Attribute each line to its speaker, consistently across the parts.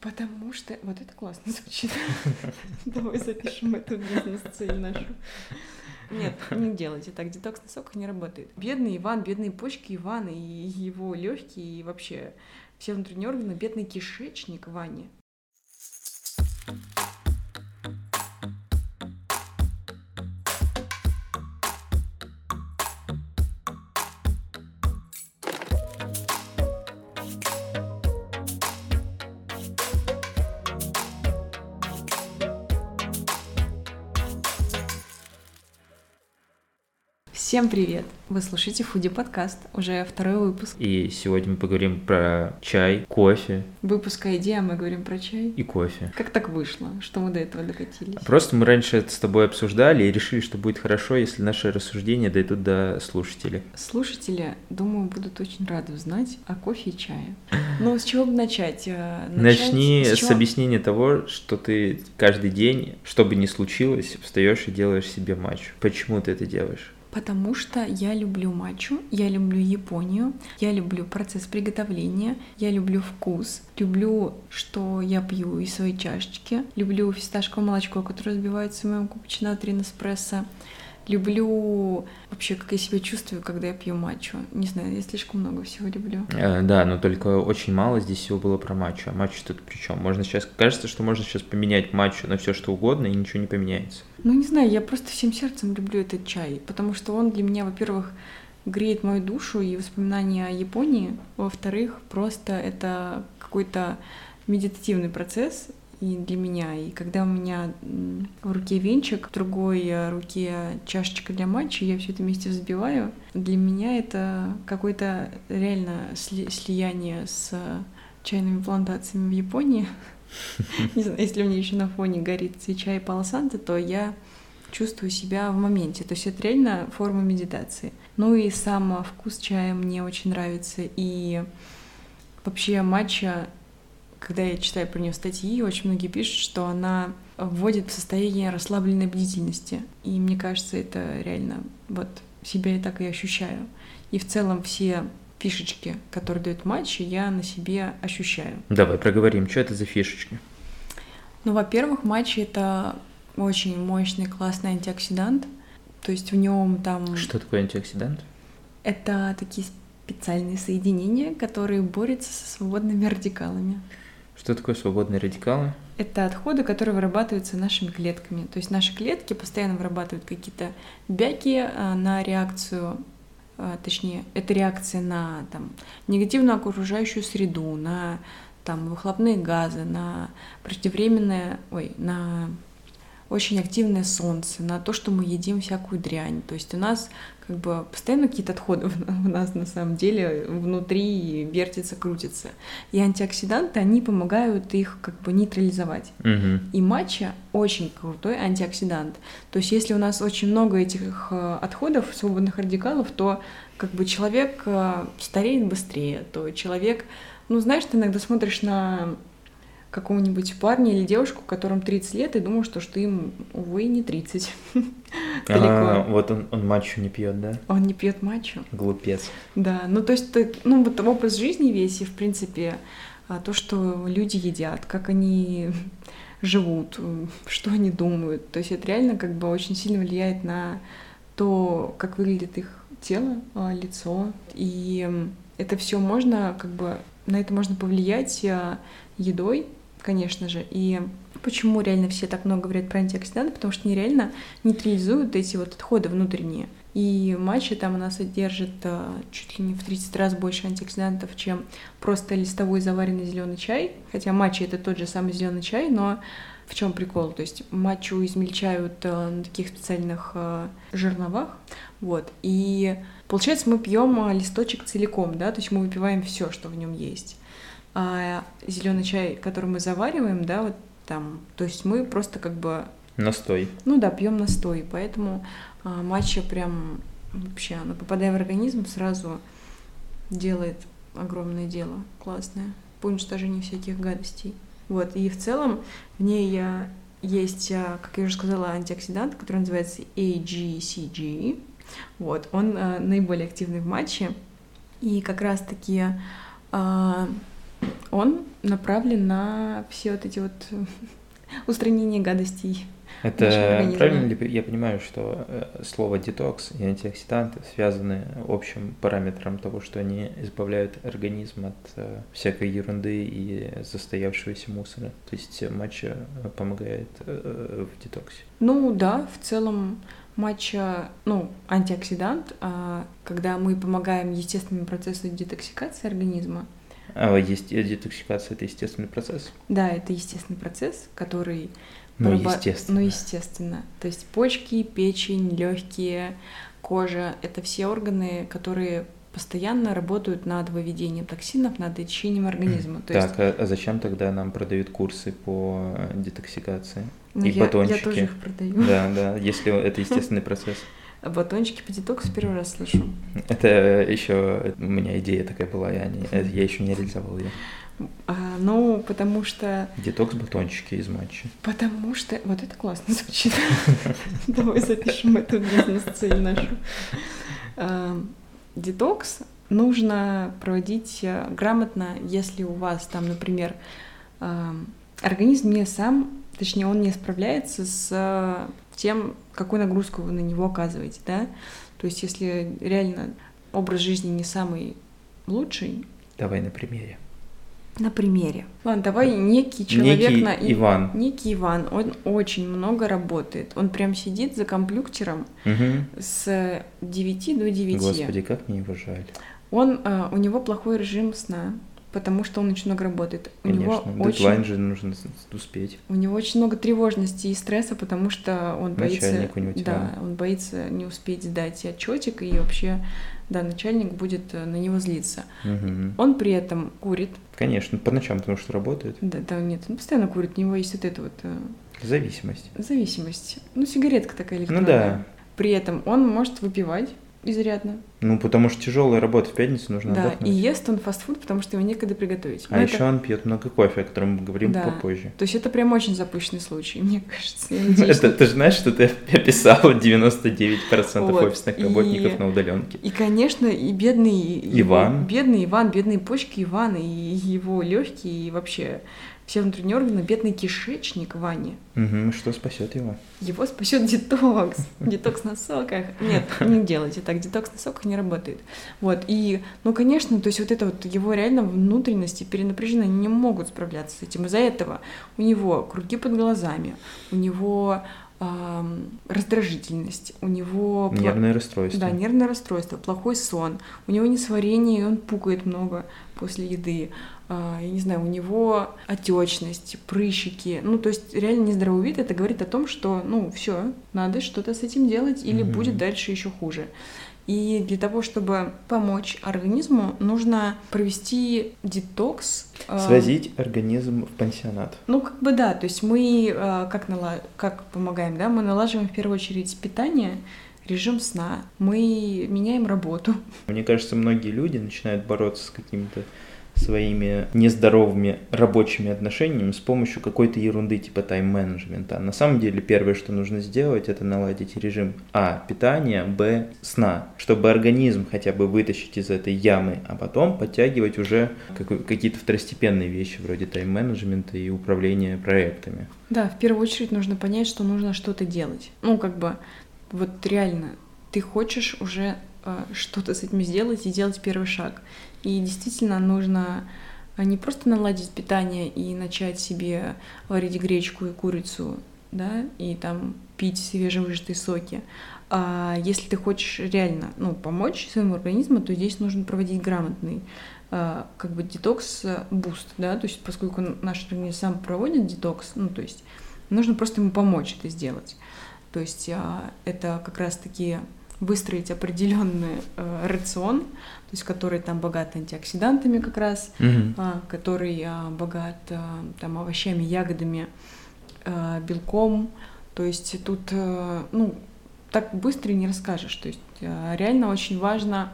Speaker 1: Потому что... Вот это классно звучит. Давай запишем эту бизнес-цель нашу. Нет, не делайте так, детокс на соках не работает. Бедный Иван, бедные почки Ивана и его легкие, и вообще все внутренние органы, бедный кишечник Вани. Всем привет! Вы слушаете Фуди подкаст, уже второй выпуск.
Speaker 2: И сегодня мы поговорим про чай, кофе.
Speaker 1: Выпуск идея, мы говорим про чай.
Speaker 2: И кофе.
Speaker 1: Как так вышло, что мы до этого докатились?
Speaker 2: Просто мы раньше это с тобой обсуждали и решили, что будет хорошо, если наши рассуждения дойдут до слушателей.
Speaker 1: Слушатели, думаю, будут очень рады узнать о кофе и чае. Ну, с чего бы начать?
Speaker 2: Э, начать Начни с, с объяснения того, что ты каждый день, что бы ни случилось, встаешь и делаешь себе матч. Почему ты это делаешь?
Speaker 1: Потому что я люблю матчу, я люблю Японию, я люблю процесс приготовления, я люблю вкус, люблю, что я пью из своей чашечки, люблю фисташковое молочко, которое разбивается в моем капучино 3 Неспрессо, Люблю вообще, как я себя чувствую, когда я пью матчу. Не знаю, я слишком много всего люблю.
Speaker 2: Э, да, но только очень мало здесь всего было про матчу. А матчу тут при чем? Можно сейчас, кажется, что можно сейчас поменять матчу на все что угодно, и ничего не поменяется.
Speaker 1: Ну, не знаю, я просто всем сердцем люблю этот чай, потому что он для меня, во-первых, греет мою душу и воспоминания о Японии. Во-вторых, просто это какой-то медитативный процесс, и для меня. И когда у меня в руке венчик, в другой э, руке чашечка для матча, я все это вместе взбиваю, для меня это какое-то реально сли слияние с чайными плантациями в Японии. Не знаю, если у меня еще на фоне горит свеча и палосанта, то я чувствую себя в моменте. То есть это реально форма медитации. Ну и сам вкус чая мне очень нравится. И вообще матча когда я читаю про нее статьи, очень многие пишут, что она вводит в состояние расслабленной бдительности. И мне кажется, это реально вот себя я так и ощущаю. И в целом все фишечки, которые дают матчи, я на себе ощущаю.
Speaker 2: Давай проговорим, что это за фишечки?
Speaker 1: Ну, во-первых, матчи — это очень мощный, классный антиоксидант. То есть в нем там...
Speaker 2: Что такое антиоксидант?
Speaker 1: Это такие специальные соединения, которые борются со свободными радикалами.
Speaker 2: Что такое свободные радикалы?
Speaker 1: Это отходы, которые вырабатываются нашими клетками. То есть наши клетки постоянно вырабатывают какие-то бяки а, на реакцию, а, точнее, это реакция на там, негативную окружающую среду, на там, выхлопные газы, на преждевременное, ой, на очень активное солнце, на то, что мы едим всякую дрянь. То есть у нас как бы постоянно какие-то отходы у нас на самом деле внутри вертятся, крутятся. И антиоксиданты, они помогают их как бы нейтрализовать.
Speaker 2: Угу.
Speaker 1: И матча очень крутой антиоксидант. То есть если у нас очень много этих э, отходов, свободных радикалов, то как бы человек э, стареет быстрее, то человек, ну знаешь, ты иногда смотришь на какого-нибудь парня или девушку, которым 30 лет, и думал, что, что им, увы, не 30.
Speaker 2: А, вот он, он матчу не пьет, да?
Speaker 1: Он не пьет матчу.
Speaker 2: Глупец.
Speaker 1: Да, ну то есть, ну вот образ жизни весь, и в принципе а, то, что люди едят, как они живут, что они думают. То есть это реально как бы очень сильно влияет на то, как выглядит их тело, а, лицо. И это все можно как бы на это можно повлиять а, едой, конечно же. И почему реально все так много говорят про антиоксиданты? Потому что они реально нейтрализуют эти вот отходы внутренние. И матча там она содержит а, чуть ли не в 30 раз больше антиоксидантов, чем просто листовой заваренный зеленый чай. Хотя матча это тот же самый зеленый чай, но в чем прикол? То есть матчу измельчают а, на таких специальных а, жерновах, вот. И получается, мы пьем листочек целиком, да, то есть мы выпиваем все, что в нем есть а зеленый чай, который мы завариваем, да, вот там, то есть мы просто как бы...
Speaker 2: Настой.
Speaker 1: Ну да, пьем настой, поэтому а, матча прям вообще, она попадая в организм, сразу делает огромное дело, классное, по уничтожению всяких гадостей. Вот, и в целом в ней я есть, а, как я уже сказала, антиоксидант, который называется AGCG. Вот, он а, наиболее активный в матче. И как раз-таки а, Он направлен на все вот эти вот устранение гадостей.
Speaker 2: Это правильно ли я понимаю, что э, слово детокс и антиоксиданты связаны общим параметром того, что они избавляют организм от э, всякой ерунды и застоявшегося мусора? То есть матча помогает в детоксе?
Speaker 1: Ну да, в целом матча, ну, антиоксидант, а когда мы помогаем естественному процессу детоксикации организма,
Speaker 2: есть э, детоксикация это естественный процесс?
Speaker 1: Да, это естественный процесс, который
Speaker 2: ну, проба... естественно.
Speaker 1: Ну, естественно. То есть почки, печень, легкие, кожа это все органы, которые постоянно работают над выведением токсинов, над очищением организма.
Speaker 2: То так, есть... а, а зачем тогда нам продают курсы по э, детоксикации?
Speaker 1: Ну, И я, батончики? Я тоже их продаю.
Speaker 2: Да, да, если это естественный процесс.
Speaker 1: Батончики по детоксу первый раз слышу.
Speaker 2: Это еще у меня идея такая была, я, не, я еще не реализовал ее.
Speaker 1: А, ну, потому что...
Speaker 2: Детокс батончики из матча.
Speaker 1: Потому что... Вот это классно звучит. Давай запишем эту бизнес-цель нашу. А, детокс нужно проводить э, грамотно, если у вас там, например, а, организм не сам, точнее, он не справляется с тем, какую нагрузку вы на него оказываете, да. То есть, если реально образ жизни не самый лучший.
Speaker 2: Давай на примере.
Speaker 1: На примере. Ладно, давай некий человек некий
Speaker 2: на Иван.
Speaker 1: Некий Иван. Он очень много работает. Он прям сидит за компьютером угу. с 9 до 9.
Speaker 2: Господи, как мне его жаль.
Speaker 1: Он, э, у него плохой режим сна потому что он очень много работает.
Speaker 2: У Конечно, него дедлайн очень... же нужно успеть.
Speaker 1: У него очень много тревожности и стресса, потому что он боится... у него Да, он боится не успеть сдать отчетик, и вообще, да, начальник будет э, на него злиться. Угу. Он при этом курит.
Speaker 2: Конечно, по ночам, потому что работает.
Speaker 1: Да, да, нет, он постоянно курит, у него есть вот это вот... Э,
Speaker 2: Зависимость.
Speaker 1: Зависимость. Ну, сигаретка такая электронная.
Speaker 2: Ну да.
Speaker 1: При этом он может выпивать изрядно.
Speaker 2: Ну, потому что тяжелая работа в пятницу нужно
Speaker 1: да,
Speaker 2: отдохнуть.
Speaker 1: и ест он фастфуд, потому что его некогда приготовить.
Speaker 2: А Но еще это... он пьет много кофе, о котором мы говорим да. попозже.
Speaker 1: То есть это прям очень запущенный случай, мне кажется.
Speaker 2: это, ты же знаешь, что ты описала 99% вот. офисных работников и... на удаленке.
Speaker 1: И, конечно, и бедный
Speaker 2: Иван.
Speaker 1: Бедный Иван, бедные почки Ивана, и его легкие, и вообще все внутренние органы, бедный кишечник Вани.
Speaker 2: Угу, что спасет его?
Speaker 1: Его спасет детокс. Детокс на соках. Нет, не делайте так, детокс на соках не работает. Вот, и, ну, конечно, то есть вот это вот его реально внутренности перенапряжены, они не могут справляться с этим. Из-за этого у него круги под глазами, у него раздражительность, у него...
Speaker 2: Нервное расстройство.
Speaker 1: Да, нервное расстройство, плохой сон, у него несварение, и он пукает много после еды, я не знаю, у него отечность, прыщики, ну, то есть реально нездоровый вид, это говорит о том, что, ну, все, надо что-то с этим делать, или mm-hmm. будет дальше еще хуже. И для того, чтобы помочь организму, нужно провести детокс.
Speaker 2: А, Свозить организм в пансионат.
Speaker 1: Ну, как бы да, то есть мы э, как, нала... как помогаем, да, мы налаживаем в первую очередь питание, режим сна, мы меняем работу.
Speaker 2: Мне кажется, многие люди начинают бороться с какими-то своими нездоровыми рабочими отношениями с помощью какой-то ерунды типа тайм-менеджмента. На самом деле первое, что нужно сделать, это наладить режим А – питания, Б – сна, чтобы организм хотя бы вытащить из этой ямы, а потом подтягивать уже какие-то второстепенные вещи вроде тайм-менеджмента и управления проектами.
Speaker 1: Да, в первую очередь нужно понять, что нужно что-то делать. Ну, как бы, вот реально, ты хочешь уже э, что-то с этим сделать и делать первый шаг. И действительно нужно а, не просто наладить питание и начать себе варить гречку и курицу, да, и там пить свежевыжатые соки. А если ты хочешь реально ну, помочь своему организму, то здесь нужно проводить грамотный а, как бы детокс- boost, да, то есть поскольку наш организм сам проводит детокс, ну, то есть нужно просто ему помочь это сделать. То есть а, это как раз-таки выстроить определенный э, рацион, то есть который там богат антиоксидантами как раз,
Speaker 2: mm-hmm.
Speaker 1: э, который э, богат э, там овощами, ягодами, э, белком. То есть тут э, ну так быстро не расскажешь. То есть э, реально очень важно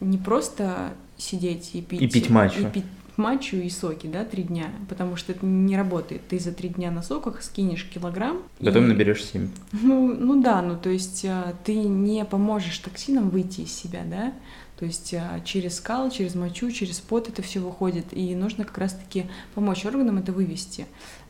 Speaker 1: не просто сидеть и пить
Speaker 2: и пить матчу.
Speaker 1: И пить, матчу и соки, да, три дня, потому что это не работает. Ты за три дня на соках скинешь килограмм.
Speaker 2: Потом
Speaker 1: и...
Speaker 2: наберешь 7.
Speaker 1: Ну, ну да, ну то есть а, ты не поможешь токсинам выйти из себя, да, то есть а, через скал, через мочу, через пот это все выходит, и нужно как раз-таки помочь органам это вывести.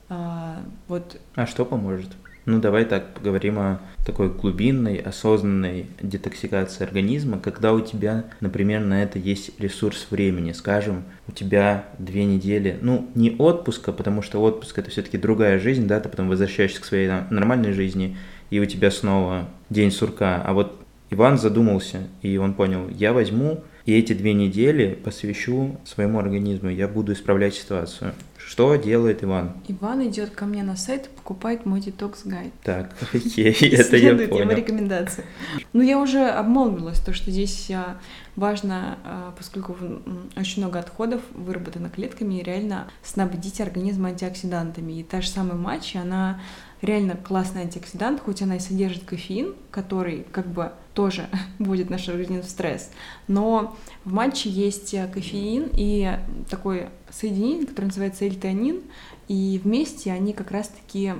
Speaker 1: А, вот.
Speaker 2: А что поможет? Ну, давай так поговорим о такой глубинной, осознанной детоксикации организма, когда у тебя, например, на это есть ресурс времени. Скажем, у тебя две недели, ну, не отпуска, потому что отпуск это все-таки другая жизнь, да, ты потом возвращаешься к своей нормальной жизни, и у тебя снова день сурка. А вот Иван задумался, и он понял, я возьму и эти две недели посвящу своему организму, я буду исправлять ситуацию. Что делает Иван?
Speaker 1: Иван идет ко мне на сайт и покупает мой детокс-гайд.
Speaker 2: Так, окей, это я понял.
Speaker 1: его рекомендации. Ну, я уже обмолвилась, то, что здесь а, важно, а, поскольку очень много отходов выработано клетками, реально снабдить организм антиоксидантами. И та же самая матча, она реально классный антиоксидант, хоть она и содержит кофеин, который как бы тоже будет наш организм в стресс. Но в матче есть кофеин и такой соединение, которое называется эльтонин, и вместе они как раз-таки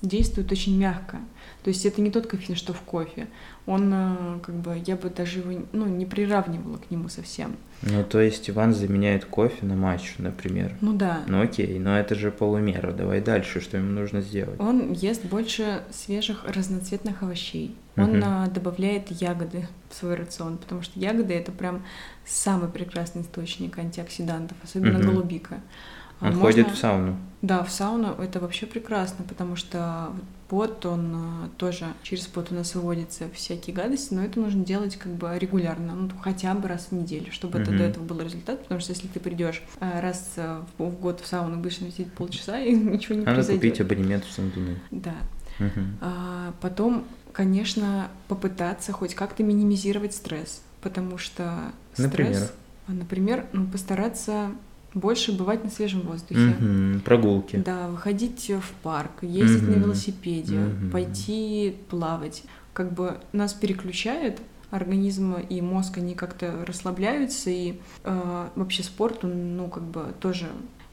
Speaker 1: действуют очень мягко. То есть это не тот кофеин, что в кофе. Он, э, как бы, я бы даже его ну, не приравнивала к нему совсем.
Speaker 2: Ну, то есть Иван заменяет кофе на матч, например.
Speaker 1: Ну да.
Speaker 2: Ну окей, но это же полумера. Давай дальше, что ему нужно сделать?
Speaker 1: Он ест больше свежих разноцветных овощей. Он угу. добавляет ягоды в свой рацион, потому что ягоды это прям самый прекрасный источник антиоксидантов, особенно угу. голубика.
Speaker 2: А он Можно... ходит в сауну.
Speaker 1: Да, в сауну это вообще прекрасно, потому что пот, он а, тоже через пот у нас выводятся всякие гадости, но это нужно делать как бы регулярно, ну хотя бы раз в неделю, чтобы mm-hmm. это до этого был результат, потому что если ты придешь а, раз в год в сауну, будешь сидеть полчаса и ничего не
Speaker 2: Надо
Speaker 1: произойдет.
Speaker 2: купить абонемент в Сандуны.
Speaker 1: Да. Mm-hmm. А, потом, конечно, попытаться хоть как-то минимизировать стресс, потому что стресс, например, например ну, постараться больше бывать на свежем воздухе.
Speaker 2: Угу, прогулки.
Speaker 1: Да, выходить в парк, ездить угу. на велосипеде, угу. пойти плавать. Как бы нас переключает организм и мозг, они как-то расслабляются, и э, вообще спорт, он, ну, как бы тоже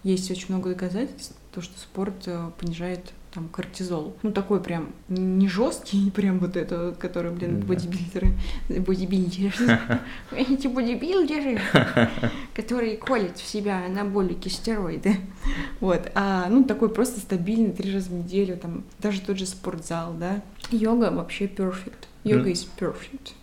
Speaker 1: есть очень много доказательств, то, что спорт э, понижает там кортизол. Ну, такой прям не жесткий, прям вот это, который, блин, бодибилдеры, бодибилдеры, эти бодибилдеры, которые колят в себя анаболики, стероиды. Вот, а, ну, такой просто стабильный, три раза в неделю, там, даже тот же спортзал, да. Йога вообще perfect. Йога is perfect.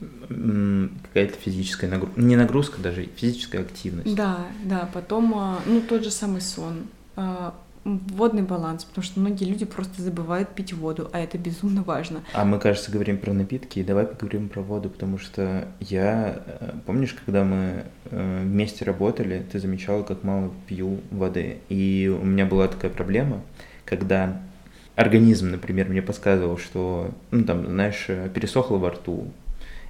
Speaker 2: Какая-то физическая нагрузка, не нагрузка даже, физическая активность.
Speaker 1: Да, да, потом, а, ну, тот же самый сон, а, водный баланс, потому что многие люди просто забывают пить воду, а это безумно важно.
Speaker 2: А мы, кажется, говорим про напитки, и давай поговорим про воду, потому что я, э, помнишь, когда мы э, вместе работали, ты замечала, как мало пью воды, и у меня была такая проблема, когда организм, например, мне подсказывал, что, ну, там, знаешь, пересохло во рту,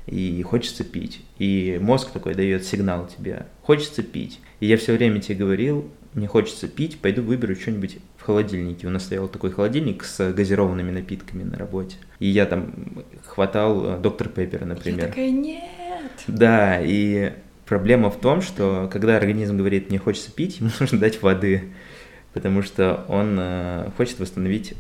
Speaker 2: и хочется пить. И мозг такой дает сигнал тебе, хочется пить. И я все время тебе говорил, мне хочется пить, пойду выберу что-нибудь в холодильнике. У нас стоял такой холодильник с газированными напитками на работе. И я там хватал э, доктор Пеппера, например. Я
Speaker 1: такая, нет!
Speaker 2: Да, и проблема в том, что когда организм говорит, мне хочется пить, ему нужно дать воды, потому что он э, хочет восстановить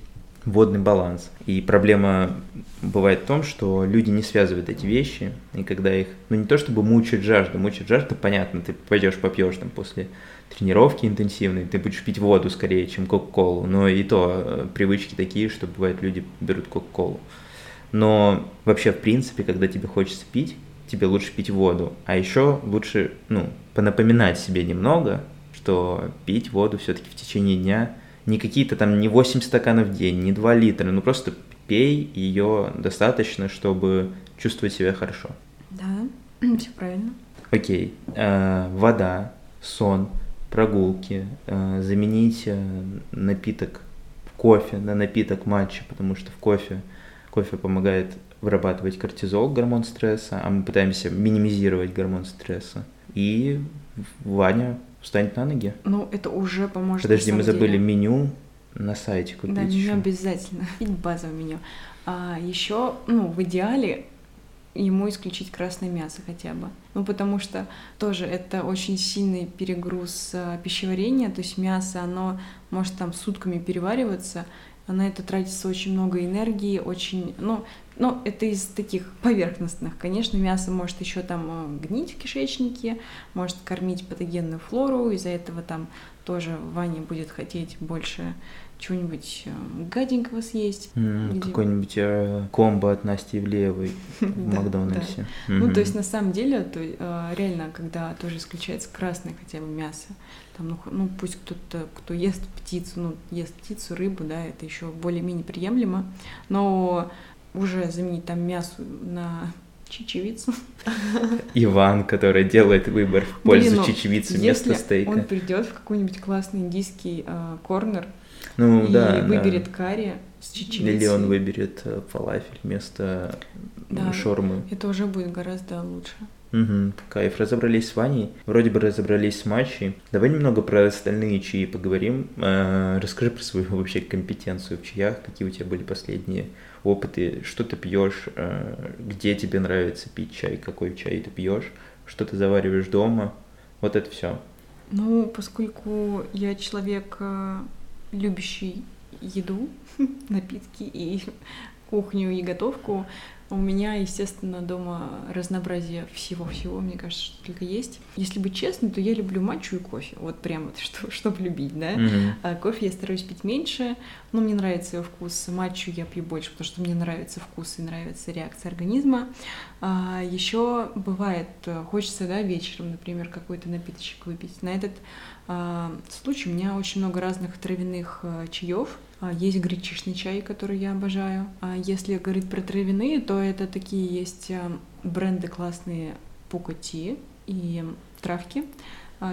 Speaker 2: водный баланс. И проблема бывает в том, что люди не связывают эти вещи, и когда их, ну не то чтобы мучают жажду, мучают жажду, понятно, ты пойдешь попьешь там после тренировки интенсивной, ты будешь пить воду скорее, чем кока-колу, но и то э, привычки такие, что бывает люди берут кока-колу. Но вообще, в принципе, когда тебе хочется пить, тебе лучше пить воду, а еще лучше, ну, понапоминать себе немного, что пить воду все-таки в течение дня не какие-то там не 8 стаканов в день, не 2 литра, ну просто пей ее достаточно, чтобы чувствовать себя хорошо.
Speaker 1: Да, все правильно.
Speaker 2: Окей. Э, вода, сон, прогулки, э, заменить э, напиток кофе на напиток матча, потому что в кофе кофе помогает вырабатывать кортизол, гормон стресса, а мы пытаемся минимизировать гормон стресса. И Ваня встанет на ноги.
Speaker 1: Ну, это уже поможет.
Speaker 2: Подожди, мы забыли деле. меню на сайте купить.
Speaker 1: Да, меню еще. обязательно. Базовое меню. А еще, ну, в идеале ему исключить красное мясо хотя бы. Ну, потому что тоже это очень сильный перегруз э, пищеварения, то есть мясо, оно может там сутками перевариваться, а на это тратится очень много энергии, очень, ну, ну, это из таких поверхностных. Конечно, мясо может еще там э, гнить в кишечнике, может кормить патогенную флору, из-за этого там тоже Ваня будет хотеть больше чего-нибудь э, гаденького съесть.
Speaker 2: Mm, Какой-нибудь э, комбо от Насти Ивлеевой в Макдональдсе.
Speaker 1: Ну, то есть, на самом деле, то, э, реально, когда тоже исключается красное хотя бы мясо, там, ну, ну пусть кто-то, кто ест птицу, ну, ест птицу, рыбу, да, это еще более-менее приемлемо, но уже заменить там мясо на чечевицу.
Speaker 2: Иван, который делает выбор в пользу Блин, ну, чечевицы вместо стейка.
Speaker 1: он придет в какой-нибудь классный индийский э, корнер
Speaker 2: ну,
Speaker 1: и
Speaker 2: да,
Speaker 1: выберет
Speaker 2: да.
Speaker 1: карри с чечевицей.
Speaker 2: Или он выберет э, фалафель вместо да, шормы.
Speaker 1: Это уже будет гораздо лучше.
Speaker 2: Угу, кайф. Разобрались с Ваней, вроде бы разобрались с матчей. Давай немного про остальные чаи поговорим. Э, расскажи про свою вообще компетенцию в чаях, какие у тебя были последние опыты, что ты пьешь, э, где тебе нравится пить чай, какой чай ты пьешь, что ты завариваешь дома, вот это все.
Speaker 1: Ну, поскольку я человек, э, любящий еду, напитки и кухню и готовку, у меня, естественно, дома разнообразие всего-всего, мне кажется, что только есть. Если быть честным, то я люблю матчу и кофе. Вот прям вот, что, чтобы любить, да.
Speaker 2: Mm-hmm.
Speaker 1: А кофе я стараюсь пить меньше, но мне нравится его вкус. Матчу я пью больше, потому что мне нравится вкус и нравится реакция организма. А еще бывает, хочется, да, вечером, например, какой-то напиточек выпить. На этот случай у меня очень много разных травяных а, чаев, а, есть гречишный чай, который я обожаю. А если говорить про травяные, то это такие есть а, бренды классные Пукати и травки.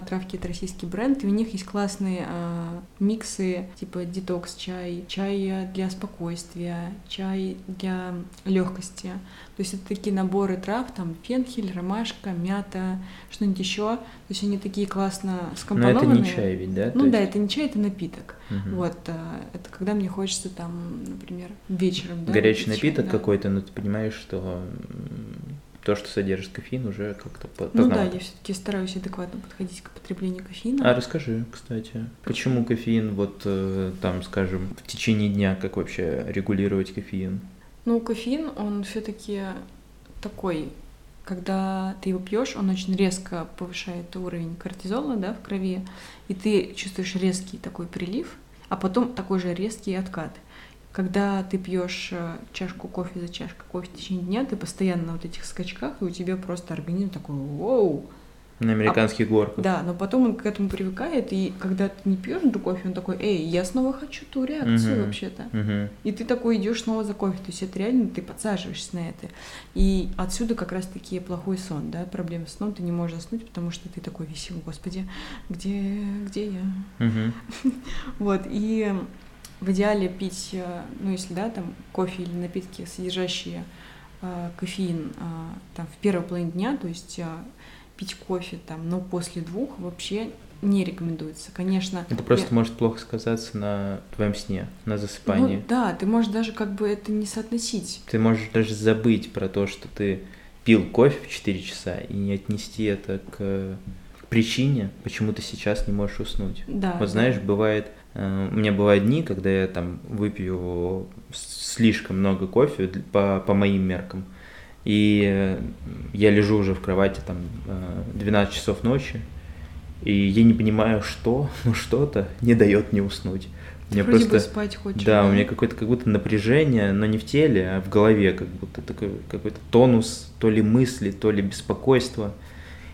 Speaker 1: Травки — это российский бренд, и у них есть классные э, миксы, типа детокс чай, чай для спокойствия, чай для легкости. То есть это такие наборы трав, там фенхель, ромашка, мята, что-нибудь еще. То есть они такие классно скомпонованные.
Speaker 2: Но это не чай ведь, да?
Speaker 1: Ну То да, есть... это не чай, это напиток. Угу. Вот, э, это когда мне хочется там, например, вечером. Да,
Speaker 2: Горячий напиток да. какой-то, но ты понимаешь, что то, что содержит кофеин, уже как-то
Speaker 1: познал. Ну да, я все-таки стараюсь адекватно подходить к потреблению кофеина.
Speaker 2: А расскажи, кстати, почему кофеин, вот э, там, скажем, в течение дня, как вообще регулировать кофеин?
Speaker 1: Ну, кофеин, он все-таки такой, когда ты его пьешь, он очень резко повышает уровень кортизола, да, в крови, и ты чувствуешь резкий такой прилив, а потом такой же резкий откат. Когда ты пьешь э, чашку кофе за чашкой кофе в течение дня, ты постоянно на вот этих скачках, и у тебя просто организм такой «Воу!»
Speaker 2: На американских а, горках.
Speaker 1: Да, но потом он к этому привыкает, и когда ты не пьешь эту кофе, он такой, эй, я снова хочу ту реакцию uh-huh. вообще-то.
Speaker 2: Uh-huh.
Speaker 1: И ты такой идешь снова за кофе. То есть это реально ты подсаживаешься на это. И отсюда как раз-таки плохой сон, да, проблемы с сном, ты не можешь заснуть, потому что ты такой висел, господи, где, где я?
Speaker 2: Uh-huh.
Speaker 1: вот, и в идеале пить, э, ну если да, там кофе или напитки, содержащие э, кофеин э, там в первой половине дня, то есть э, пить кофе там, но после двух вообще не рекомендуется, конечно.
Speaker 2: Это просто я... может плохо сказаться на твоем сне, на засыпании.
Speaker 1: Ну, да, ты можешь даже как бы это не соотносить.
Speaker 2: Ты можешь даже забыть про то, что ты пил кофе в 4 часа и не отнести это к причине, почему ты сейчас не можешь уснуть.
Speaker 1: Да.
Speaker 2: Вот знаешь, бывает Э, у меня бывают дни, когда я там выпью слишком много кофе по, по моим меркам, и я лежу уже в кровати там 12 э, часов ночи, и я не понимаю, что, но что-то не дает мне уснуть.
Speaker 1: Ты мне просто, бы спать хочешь.
Speaker 2: Да, да, у меня какое-то как будто напряжение, но не в теле, а в голове, как будто такой какой-то тонус, то ли мысли, то ли беспокойство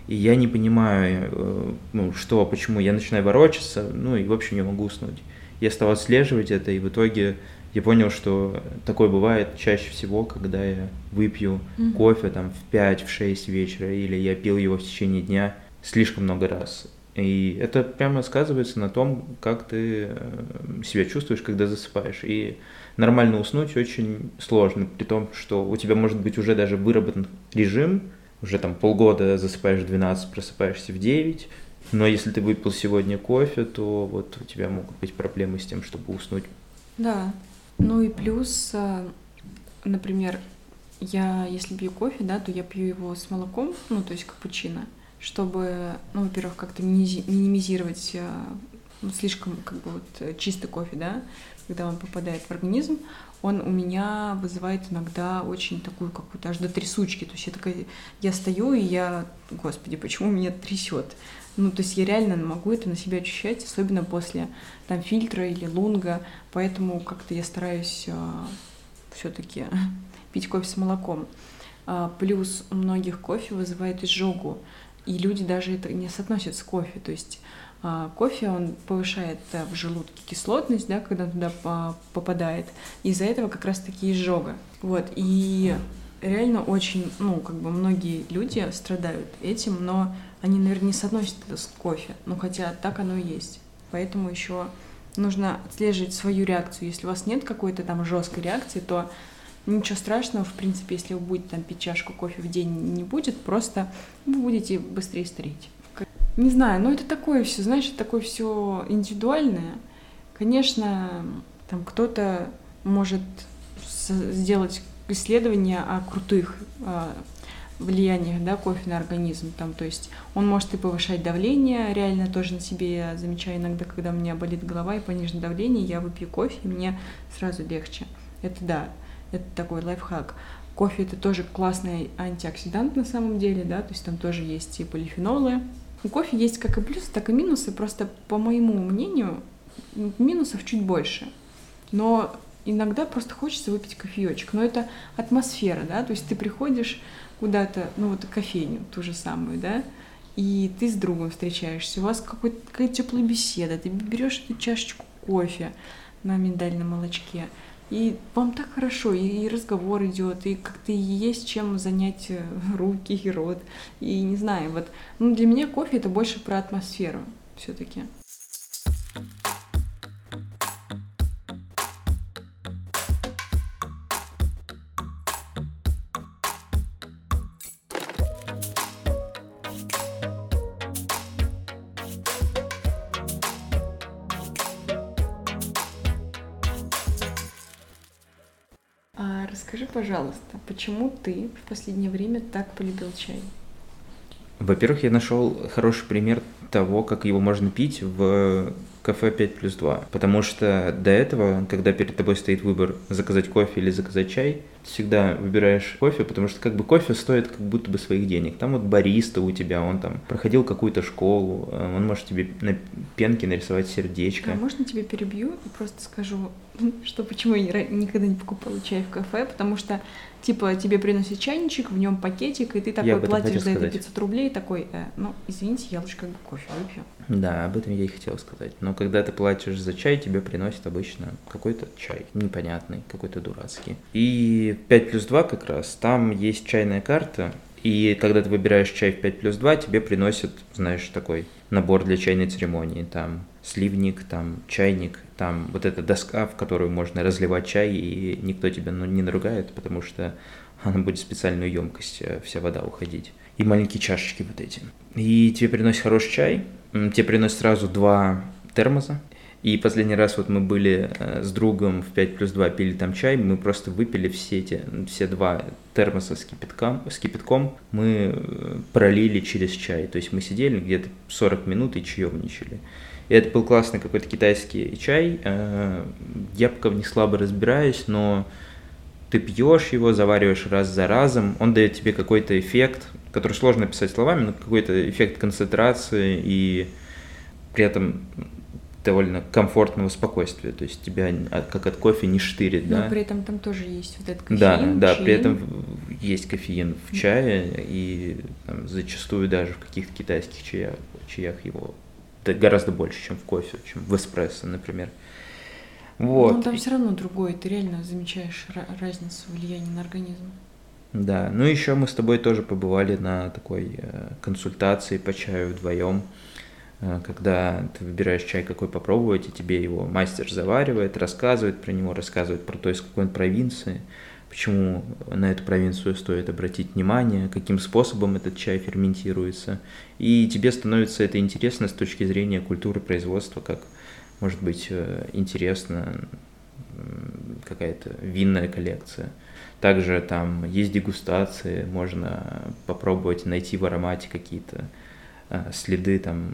Speaker 2: и я не понимаю, э, ну, что, почему, я начинаю ворочаться, ну, и, в общем, не могу уснуть. Я стал отслеживать это, и в итоге я понял, что такое бывает чаще всего, когда я выпью mm-hmm. кофе там в 5, в 6 вечера, или я пил его в течение дня слишком много раз. И это прямо сказывается на том, как ты э, себя чувствуешь, когда засыпаешь. И нормально уснуть очень сложно, при том, что у тебя может быть уже даже выработан режим, уже там полгода засыпаешь в 12, просыпаешься в 9, но если ты выпил сегодня кофе, то вот у тебя могут быть проблемы с тем, чтобы уснуть.
Speaker 1: Да. Ну и плюс, а, например, я, если пью кофе, да, то я пью его с молоком, ну, то есть капучино, чтобы, ну, во-первых, как-то минимизировать э, ну, слишком, как бы, вот чистый кофе, да, когда он попадает в организм, он у меня вызывает иногда очень такую какую-то аж до трясучки. То есть я такая, я стою и я, господи, почему меня трясет? Ну, то есть я реально могу это на себя ощущать, особенно после там фильтра или лунга, поэтому как-то я стараюсь э, все-таки пить кофе с молоком. А, плюс у многих кофе вызывает изжогу, и люди даже это не соотносят с кофе, то есть а, кофе, он повышает да, в желудке кислотность, да, когда он туда попадает. Из-за этого как раз-таки изжога. Вот, и реально очень, ну, как бы многие люди страдают этим, но они, наверное, не соотносят это с кофе. Ну, хотя так оно и есть. Поэтому еще нужно отслеживать свою реакцию. Если у вас нет какой-то там жесткой реакции, то ничего страшного, в принципе, если вы будете там пить чашку кофе в день, не будет, просто вы будете быстрее стареть. Не знаю, но это такое все, знаешь, такое все индивидуальное. Конечно, там кто-то может сделать исследования о крутых о влияниях да, кофе на организм. Там, то есть он может и повышать давление, реально тоже на себе я замечаю иногда, когда у меня болит голова и понижено давление, я выпью кофе, и мне сразу легче. Это да, это такой лайфхак. Кофе это тоже классный антиоксидант на самом деле, да, то есть там тоже есть и полифенолы, у кофе есть как и плюсы, так и минусы. Просто, по моему мнению, минусов чуть больше. Но иногда просто хочется выпить кофеечек. Но это атмосфера, да, то есть ты приходишь куда-то, ну вот кофейню ту же самую, да, и ты с другом встречаешься, у вас какая-то теплая беседа, ты берешь эту чашечку кофе на миндальном молочке, и вам так хорошо, и, разговор идет, и как-то есть чем занять э, руки и рот. И не знаю, вот ну, для меня кофе это больше про атмосферу все-таки. Расскажи, пожалуйста, почему ты в последнее время так полюбил чай?
Speaker 2: Во-первых, я нашел хороший пример того, как его можно пить в кафе 5 плюс 2. Потому что до этого, когда перед тобой стоит выбор заказать кофе или заказать чай, всегда выбираешь кофе, потому что как бы кофе стоит как будто бы своих денег. Там вот бариста у тебя, он там проходил какую-то школу, э, он может тебе на пенке нарисовать сердечко.
Speaker 1: А можно тебе перебью и просто скажу, что почему я никогда не покупала чай в кафе, потому что типа тебе приносят чайничек, в нем пакетик, и ты такой платишь за это 500 рублей, такой, э, ну, извините, я лучше как бы кофе выпью.
Speaker 2: Да, об этом я и хотел сказать. Но когда ты платишь за чай, тебе приносят обычно какой-то чай, непонятный, какой-то дурацкий. И 5 плюс 2 как раз, там есть чайная карта, и когда ты выбираешь чай в 5 плюс 2, тебе приносят, знаешь, такой набор для чайной церемонии. Там сливник, там чайник, там вот эта доска, в которую можно разливать чай, и никто тебя ну, не наругает, потому что она будет в специальную емкость э, вся вода уходить. И маленькие чашечки вот эти. И тебе приносят хороший чай, тебе приносят сразу два термоса, и последний раз вот мы были э, с другом в 5 плюс 2, пили там чай, мы просто выпили все эти, все два термоса с кипятком, с кипятком, мы э, пролили через чай. То есть мы сидели где-то 40 минут и чаевничали. И это был классный какой-то китайский чай. Э, я пока не слабо разбираюсь, но ты пьешь его, завариваешь раз за разом, он дает тебе какой-то эффект, который сложно описать словами, но какой-то эффект концентрации и при этом довольно комфортного спокойствия, то есть тебя как от кофе не штырит,
Speaker 1: Но
Speaker 2: да.
Speaker 1: при этом там тоже есть вот этот кофеин.
Speaker 2: Да, да, при этом есть кофеин в чае, и там, зачастую даже в каких-то китайских чаях, чаях его гораздо больше, чем в кофе, чем в эспрессо, например.
Speaker 1: Вот. Но там все равно другое, ты реально замечаешь разницу влияния на организм.
Speaker 2: Да, ну еще мы с тобой тоже побывали на такой э, консультации по чаю вдвоем. Когда ты выбираешь чай, какой попробовать, и тебе его мастер заваривает, рассказывает про него, рассказывает про то, из какой он провинции, почему на эту провинцию стоит обратить внимание, каким способом этот чай ферментируется. И тебе становится это интересно с точки зрения культуры производства, как может быть э, интересна какая-то винная коллекция. Также там есть дегустации, можно попробовать найти в аромате какие-то э, следы там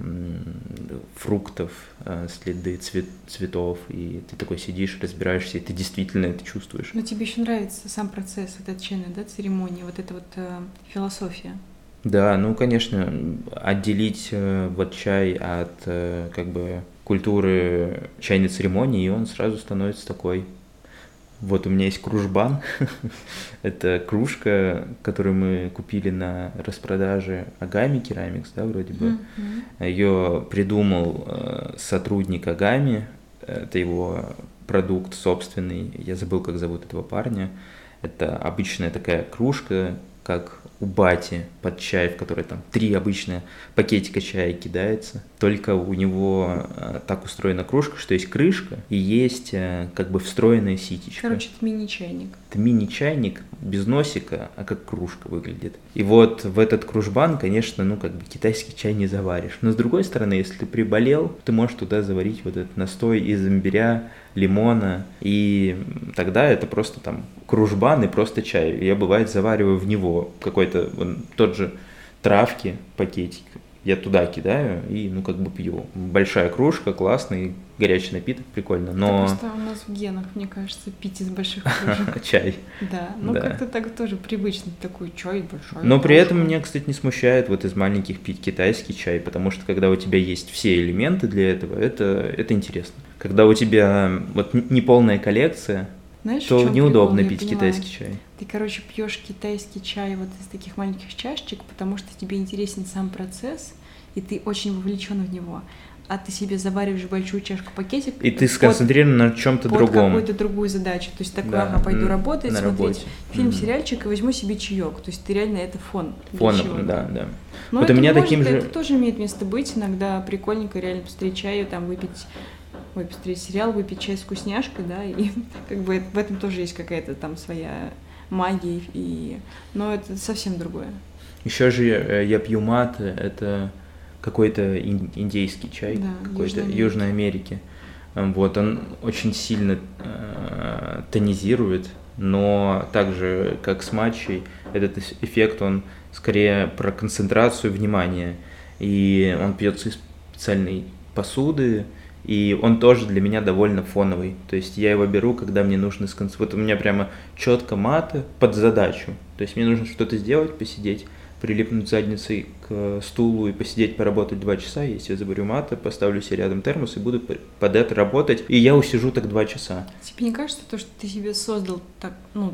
Speaker 2: фруктов, э, следы цвет, цветов, и ты такой сидишь, разбираешься, и ты действительно это чувствуешь.
Speaker 1: Но тебе еще нравится сам процесс, вот эта чайная, да, церемония, вот эта вот э, философия.
Speaker 2: Да, ну, конечно, отделить э, вот чай от э, как бы культуры чайной церемонии, и он сразу становится такой. Вот у меня есть кружбан. Это кружка, которую мы купили на распродаже Агами Керамикс, да, вроде бы. Ее придумал э, сотрудник Агами. Это его продукт собственный. Я забыл, как зовут этого парня. Это обычная такая кружка, как у бати под чай, в который там три обычные пакетика чая кидается. Только у него э, так устроена кружка, что есть крышка и есть э, как бы встроенная ситечка.
Speaker 1: Короче, это мини-чайник.
Speaker 2: Это мини-чайник без носика, а как кружка выглядит. И вот в этот кружбан, конечно, ну как бы китайский чай не заваришь. Но с другой стороны, если ты приболел, ты можешь туда заварить вот этот настой из имбиря, лимона, и тогда это просто там кружбан и просто чай. Я бывает завариваю в него какой-то тот же травки, пакетик, я туда кидаю и, ну, как бы пью. Большая кружка, классный, горячий напиток, прикольно, но...
Speaker 1: Это просто у нас в генах, мне кажется, пить из больших кружек.
Speaker 2: Чай.
Speaker 1: Да, ну да. как-то так тоже привычно, такой чай большой.
Speaker 2: Но при этом меня, кстати, не смущает вот из маленьких пить китайский чай, потому что когда у тебя есть все элементы для этого, это, это интересно. Когда у тебя вот не полная коллекция, знаешь, то неудобно прикол, пить китайский чай.
Speaker 1: Ты, короче, пьешь китайский чай вот из таких маленьких чашечек, потому что тебе интересен сам процесс, и ты очень вовлечен в него. А ты себе завариваешь большую чашку пакетик.
Speaker 2: И ты сконцентрирован на чем-то другом.
Speaker 1: какую-то другую задачу. То есть такой, да, ага, пойду работать, на смотреть работе. фильм, mm-hmm. сериальчик и возьму себе чаек. То есть ты реально это фон.
Speaker 2: Фон, да, да.
Speaker 1: Но вот это у меня может, таким же... Это тоже имеет место быть. Иногда прикольненько реально посмотреть чаю, там выпить ой, посмотреть сериал, выпить чай с вкусняшкой, да, и как бы в этом тоже есть какая-то там своя магия, и... но это совсем другое.
Speaker 2: Еще же э, я пью мат, это какой-то индейский чай, да, какой-то Южной, Южной Америки. Эм, вот, он очень сильно э, тонизирует, но также, как с матчей, этот эффект, он скорее про концентрацию внимания. И он пьется из специальной посуды, и он тоже для меня довольно фоновый. То есть я его беру, когда мне нужно сконцентрировать. Вот у меня прямо четко маты под задачу. То есть мне нужно что-то сделать, посидеть, прилипнуть задницей к стулу и посидеть, поработать два часа. Если я заберу маты, поставлю себе рядом термос и буду под это работать. И я усижу так два часа.
Speaker 1: Тебе не кажется то, что ты себе создал так, ну,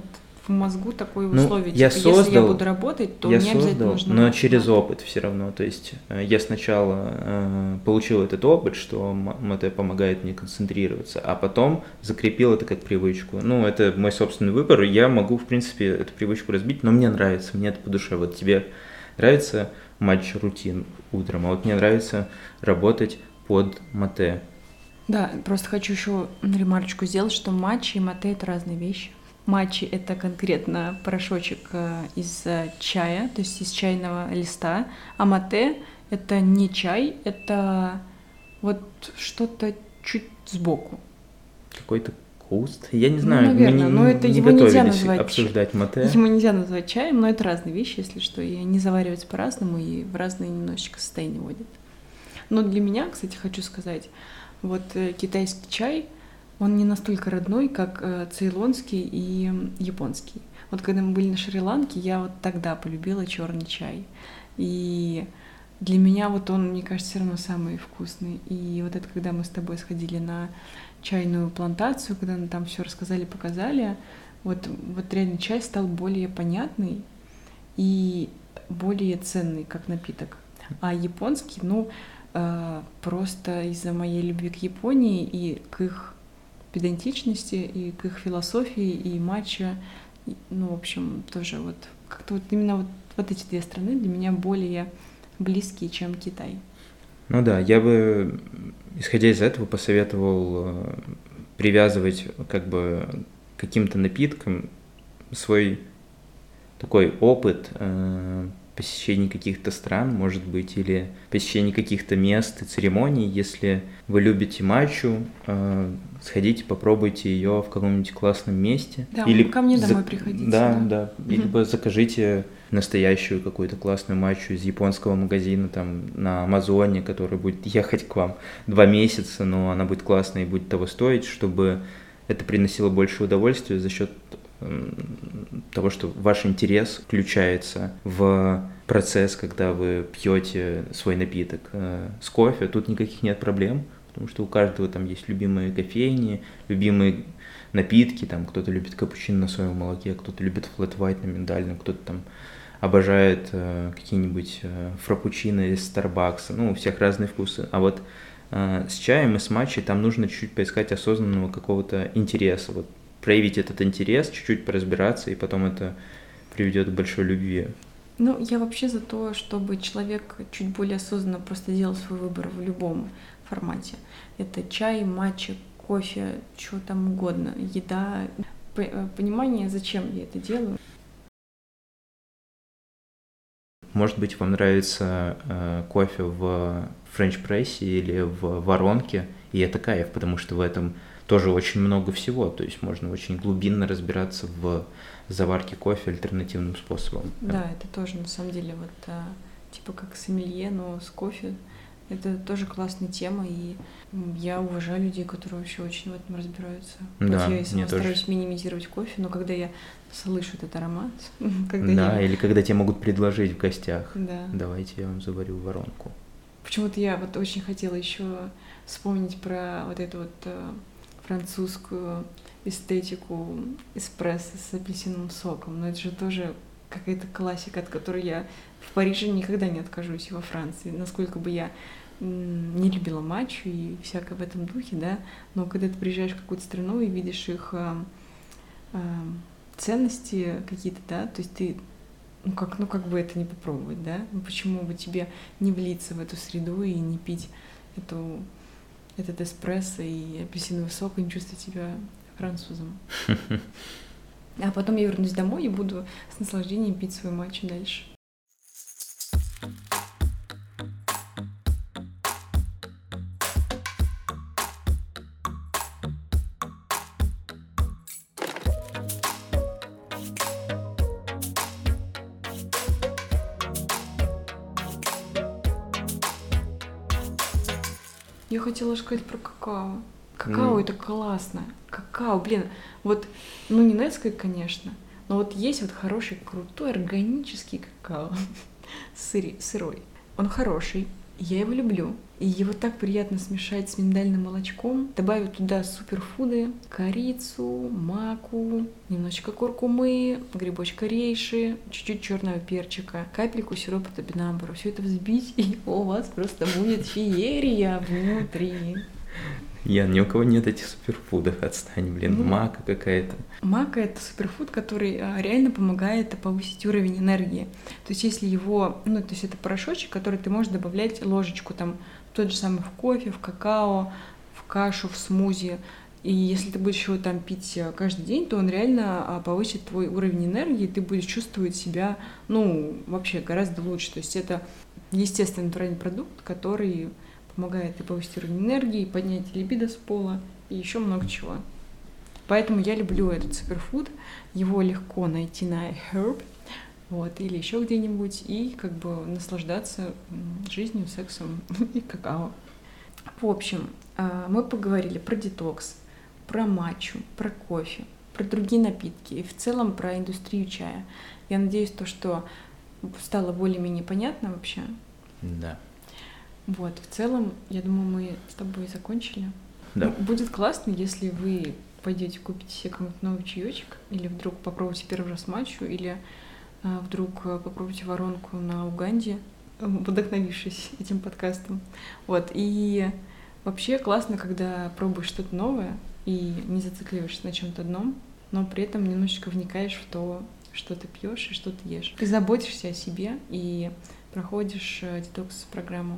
Speaker 1: в мозгу такое ну, условие.
Speaker 2: Я
Speaker 1: типа,
Speaker 2: создал,
Speaker 1: если я буду работать, то
Speaker 2: я
Speaker 1: мне
Speaker 2: создал,
Speaker 1: обязательно нужно.
Speaker 2: Но через опыт все равно. То есть э, я сначала э, получил этот опыт, что это помогает мне концентрироваться, а потом закрепил это как привычку. Ну, это мой собственный выбор. Я могу, в принципе, эту привычку разбить, но мне нравится, мне это по душе. Вот тебе нравится матч-рутин утром, а вот мне нравится работать под мате.
Speaker 1: Да, просто хочу еще ремарочку сделать, что матчи и мате это разные вещи. Матчи — это конкретно порошочек э, из э, чая, то есть из чайного листа, а мате — это не чай, это вот что-то чуть сбоку.
Speaker 2: Какой-то куст? Я не ну, знаю,
Speaker 1: ну, наверное, мы не, но это не его нельзя назвать
Speaker 2: обсуждать мате.
Speaker 1: Его нельзя назвать чаем, но это разные вещи, если что, и они завариваются по-разному и в разные немножечко состояния вводят. Но для меня, кстати, хочу сказать, вот э, китайский чай — он не настолько родной, как э, цейлонский и японский. Вот когда мы были на Шри-Ланке, я вот тогда полюбила черный чай. И для меня вот он, мне кажется, все равно самый вкусный. И вот это, когда мы с тобой сходили на чайную плантацию, когда нам там все рассказали, показали, вот, вот реально чай стал более понятный и более ценный как напиток. А японский, ну, э, просто из-за моей любви к Японии и к их педантичности и к их философии и матча. Ну, в общем, тоже вот как-то вот именно вот, вот эти две страны для меня более близкие, чем Китай.
Speaker 2: Ну да, я бы, исходя из этого, посоветовал э, привязывать как бы каким-то напиткам свой такой опыт э, посещении каких-то стран, может быть, или посещении каких-то мест и церемоний. Если вы любите матчу, э, сходите, попробуйте ее в каком-нибудь классном месте.
Speaker 1: Да,
Speaker 2: или
Speaker 1: ко мне домой приходите.
Speaker 2: Да, да. да. Либо закажите настоящую какую-то классную матчу из японского магазина там на Амазоне, который будет ехать к вам два месяца, но она будет классная и будет того стоить, чтобы это приносило больше удовольствия за счет того, что ваш интерес включается в процесс, когда вы пьете свой напиток э, с кофе, тут никаких нет проблем, потому что у каждого там есть любимые кофейни, любимые напитки, там кто-то любит капучино на своем молоке, кто-то любит флэт white на миндальном, кто-то там обожает э, какие-нибудь э, фрапучино из Старбакса, ну, у всех разные вкусы. А вот э, с чаем и с матчей там нужно чуть-чуть поискать осознанного какого-то интереса. Вот проявить этот интерес, чуть-чуть поразбираться, и потом это приведет к большой любви.
Speaker 1: Ну, я вообще за то, чтобы человек чуть более осознанно просто делал свой выбор в любом формате. Это чай, матча, кофе, что там угодно, еда. Э, понимание, зачем я это делаю.
Speaker 2: Может быть, вам нравится э, кофе в френч-прессе или в воронке, и это кайф, потому что в этом тоже очень много всего, то есть можно очень глубинно разбираться в заварке кофе альтернативным способом.
Speaker 1: Да, это тоже на самом деле вот а, типа как сомелье, но с кофе. Это тоже классная тема, и я уважаю людей, которые вообще очень в этом разбираются.
Speaker 2: Да,
Speaker 1: вот я сама стараюсь
Speaker 2: тоже.
Speaker 1: минимизировать кофе, но когда я слышу этот аромат,
Speaker 2: когда да, я... или когда тебе могут предложить в гостях,
Speaker 1: да.
Speaker 2: давайте я вам заварю воронку.
Speaker 1: Почему-то я вот очень хотела еще вспомнить про вот эту вот э, французскую эстетику эспрессо с апельсиновым соком. Но это же тоже какая-то классика, от которой я в Париже никогда не откажусь, и во Франции. Насколько бы я не любила матчу и всякое в этом духе, да, но когда ты приезжаешь в какую-то страну и видишь их э, э, ценности какие-то, да, то есть ты ну как, ну как бы это не попробовать, да? Ну почему бы тебе не влиться в эту среду и не пить эту этот эспрессо и апельсиновый сок и не чувствовать себя французом. А потом я вернусь домой и буду с наслаждением пить свой матч дальше. Я хотела сказать про какао. Какао mm. это классно. Какао, блин, вот, ну не Несквик, конечно, но вот есть вот хороший, крутой, органический какао, Сыри, сырой. Он хороший, я его люблю. И его так приятно смешать с миндальным молочком, добавить туда суперфуды, корицу, маку, немножечко куркумы, грибочка рейши, чуть-чуть черного перчика, капельку сиропа топинамбура. Все это взбить, и у вас просто будет феерия внутри.
Speaker 2: Я ни у кого нет этих суперфудов, отстань, блин, ну, мака какая-то.
Speaker 1: Мака — это суперфуд, который а, реально помогает повысить уровень энергии. То есть если его, ну, то есть это порошочек, который ты можешь добавлять ложечку там тот же самый в кофе, в какао, в кашу, в смузи. И если ты будешь его там пить э, каждый день, то он реально а, повысит твой уровень энергии, и ты будешь чувствовать себя, ну, вообще гораздо лучше. То есть это естественный натуральный продукт, который помогает и повысить уровень энергии, и поднять либидо с пола, и еще много чего. Поэтому я люблю этот суперфуд. Его легко найти на Herb, вот, или еще где-нибудь, и как бы наслаждаться жизнью, сексом и какао. В общем, а, мы поговорили про детокс, про матчу, про кофе, про другие напитки и в целом про индустрию чая. Я надеюсь, то, что стало более-менее понятно вообще.
Speaker 2: Да.
Speaker 1: Вот, в целом, я думаю, мы с тобой закончили.
Speaker 2: Да.
Speaker 1: Ну, будет классно, если вы пойдете купите себе какой-нибудь новый чаечек, или вдруг попробуйте первый раз матчу, или а, вдруг а, попробуйте воронку на Уганде, вдохновившись этим подкастом. Вот, и вообще классно, когда пробуешь что-то новое и не зацикливаешься на чем-то одном, но при этом немножечко вникаешь в то, что ты пьешь и что ты ешь. Ты заботишься о себе и проходишь э, детокс-программу.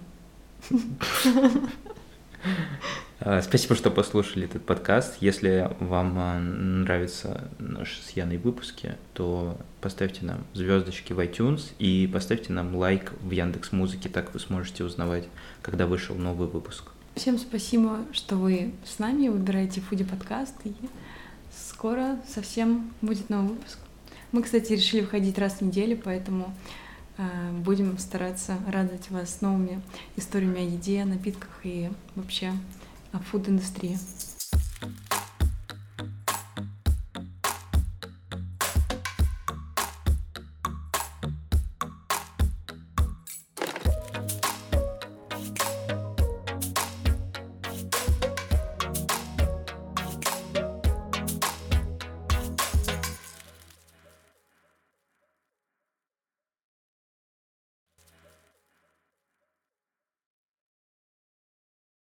Speaker 2: Э, спасибо, что послушали этот подкаст. Если вам э, нравятся наши с Яной выпуски, то поставьте нам звездочки в iTunes и поставьте нам лайк в Яндекс Музыке, так вы сможете узнавать, когда вышел новый выпуск.
Speaker 1: Всем спасибо, что вы с нами, выбираете Фуди подкаст, и скоро совсем будет новый выпуск. Мы, кстати, решили выходить раз в неделю, поэтому будем стараться радовать вас новыми историями о еде, напитках и вообще о фуд-индустрии.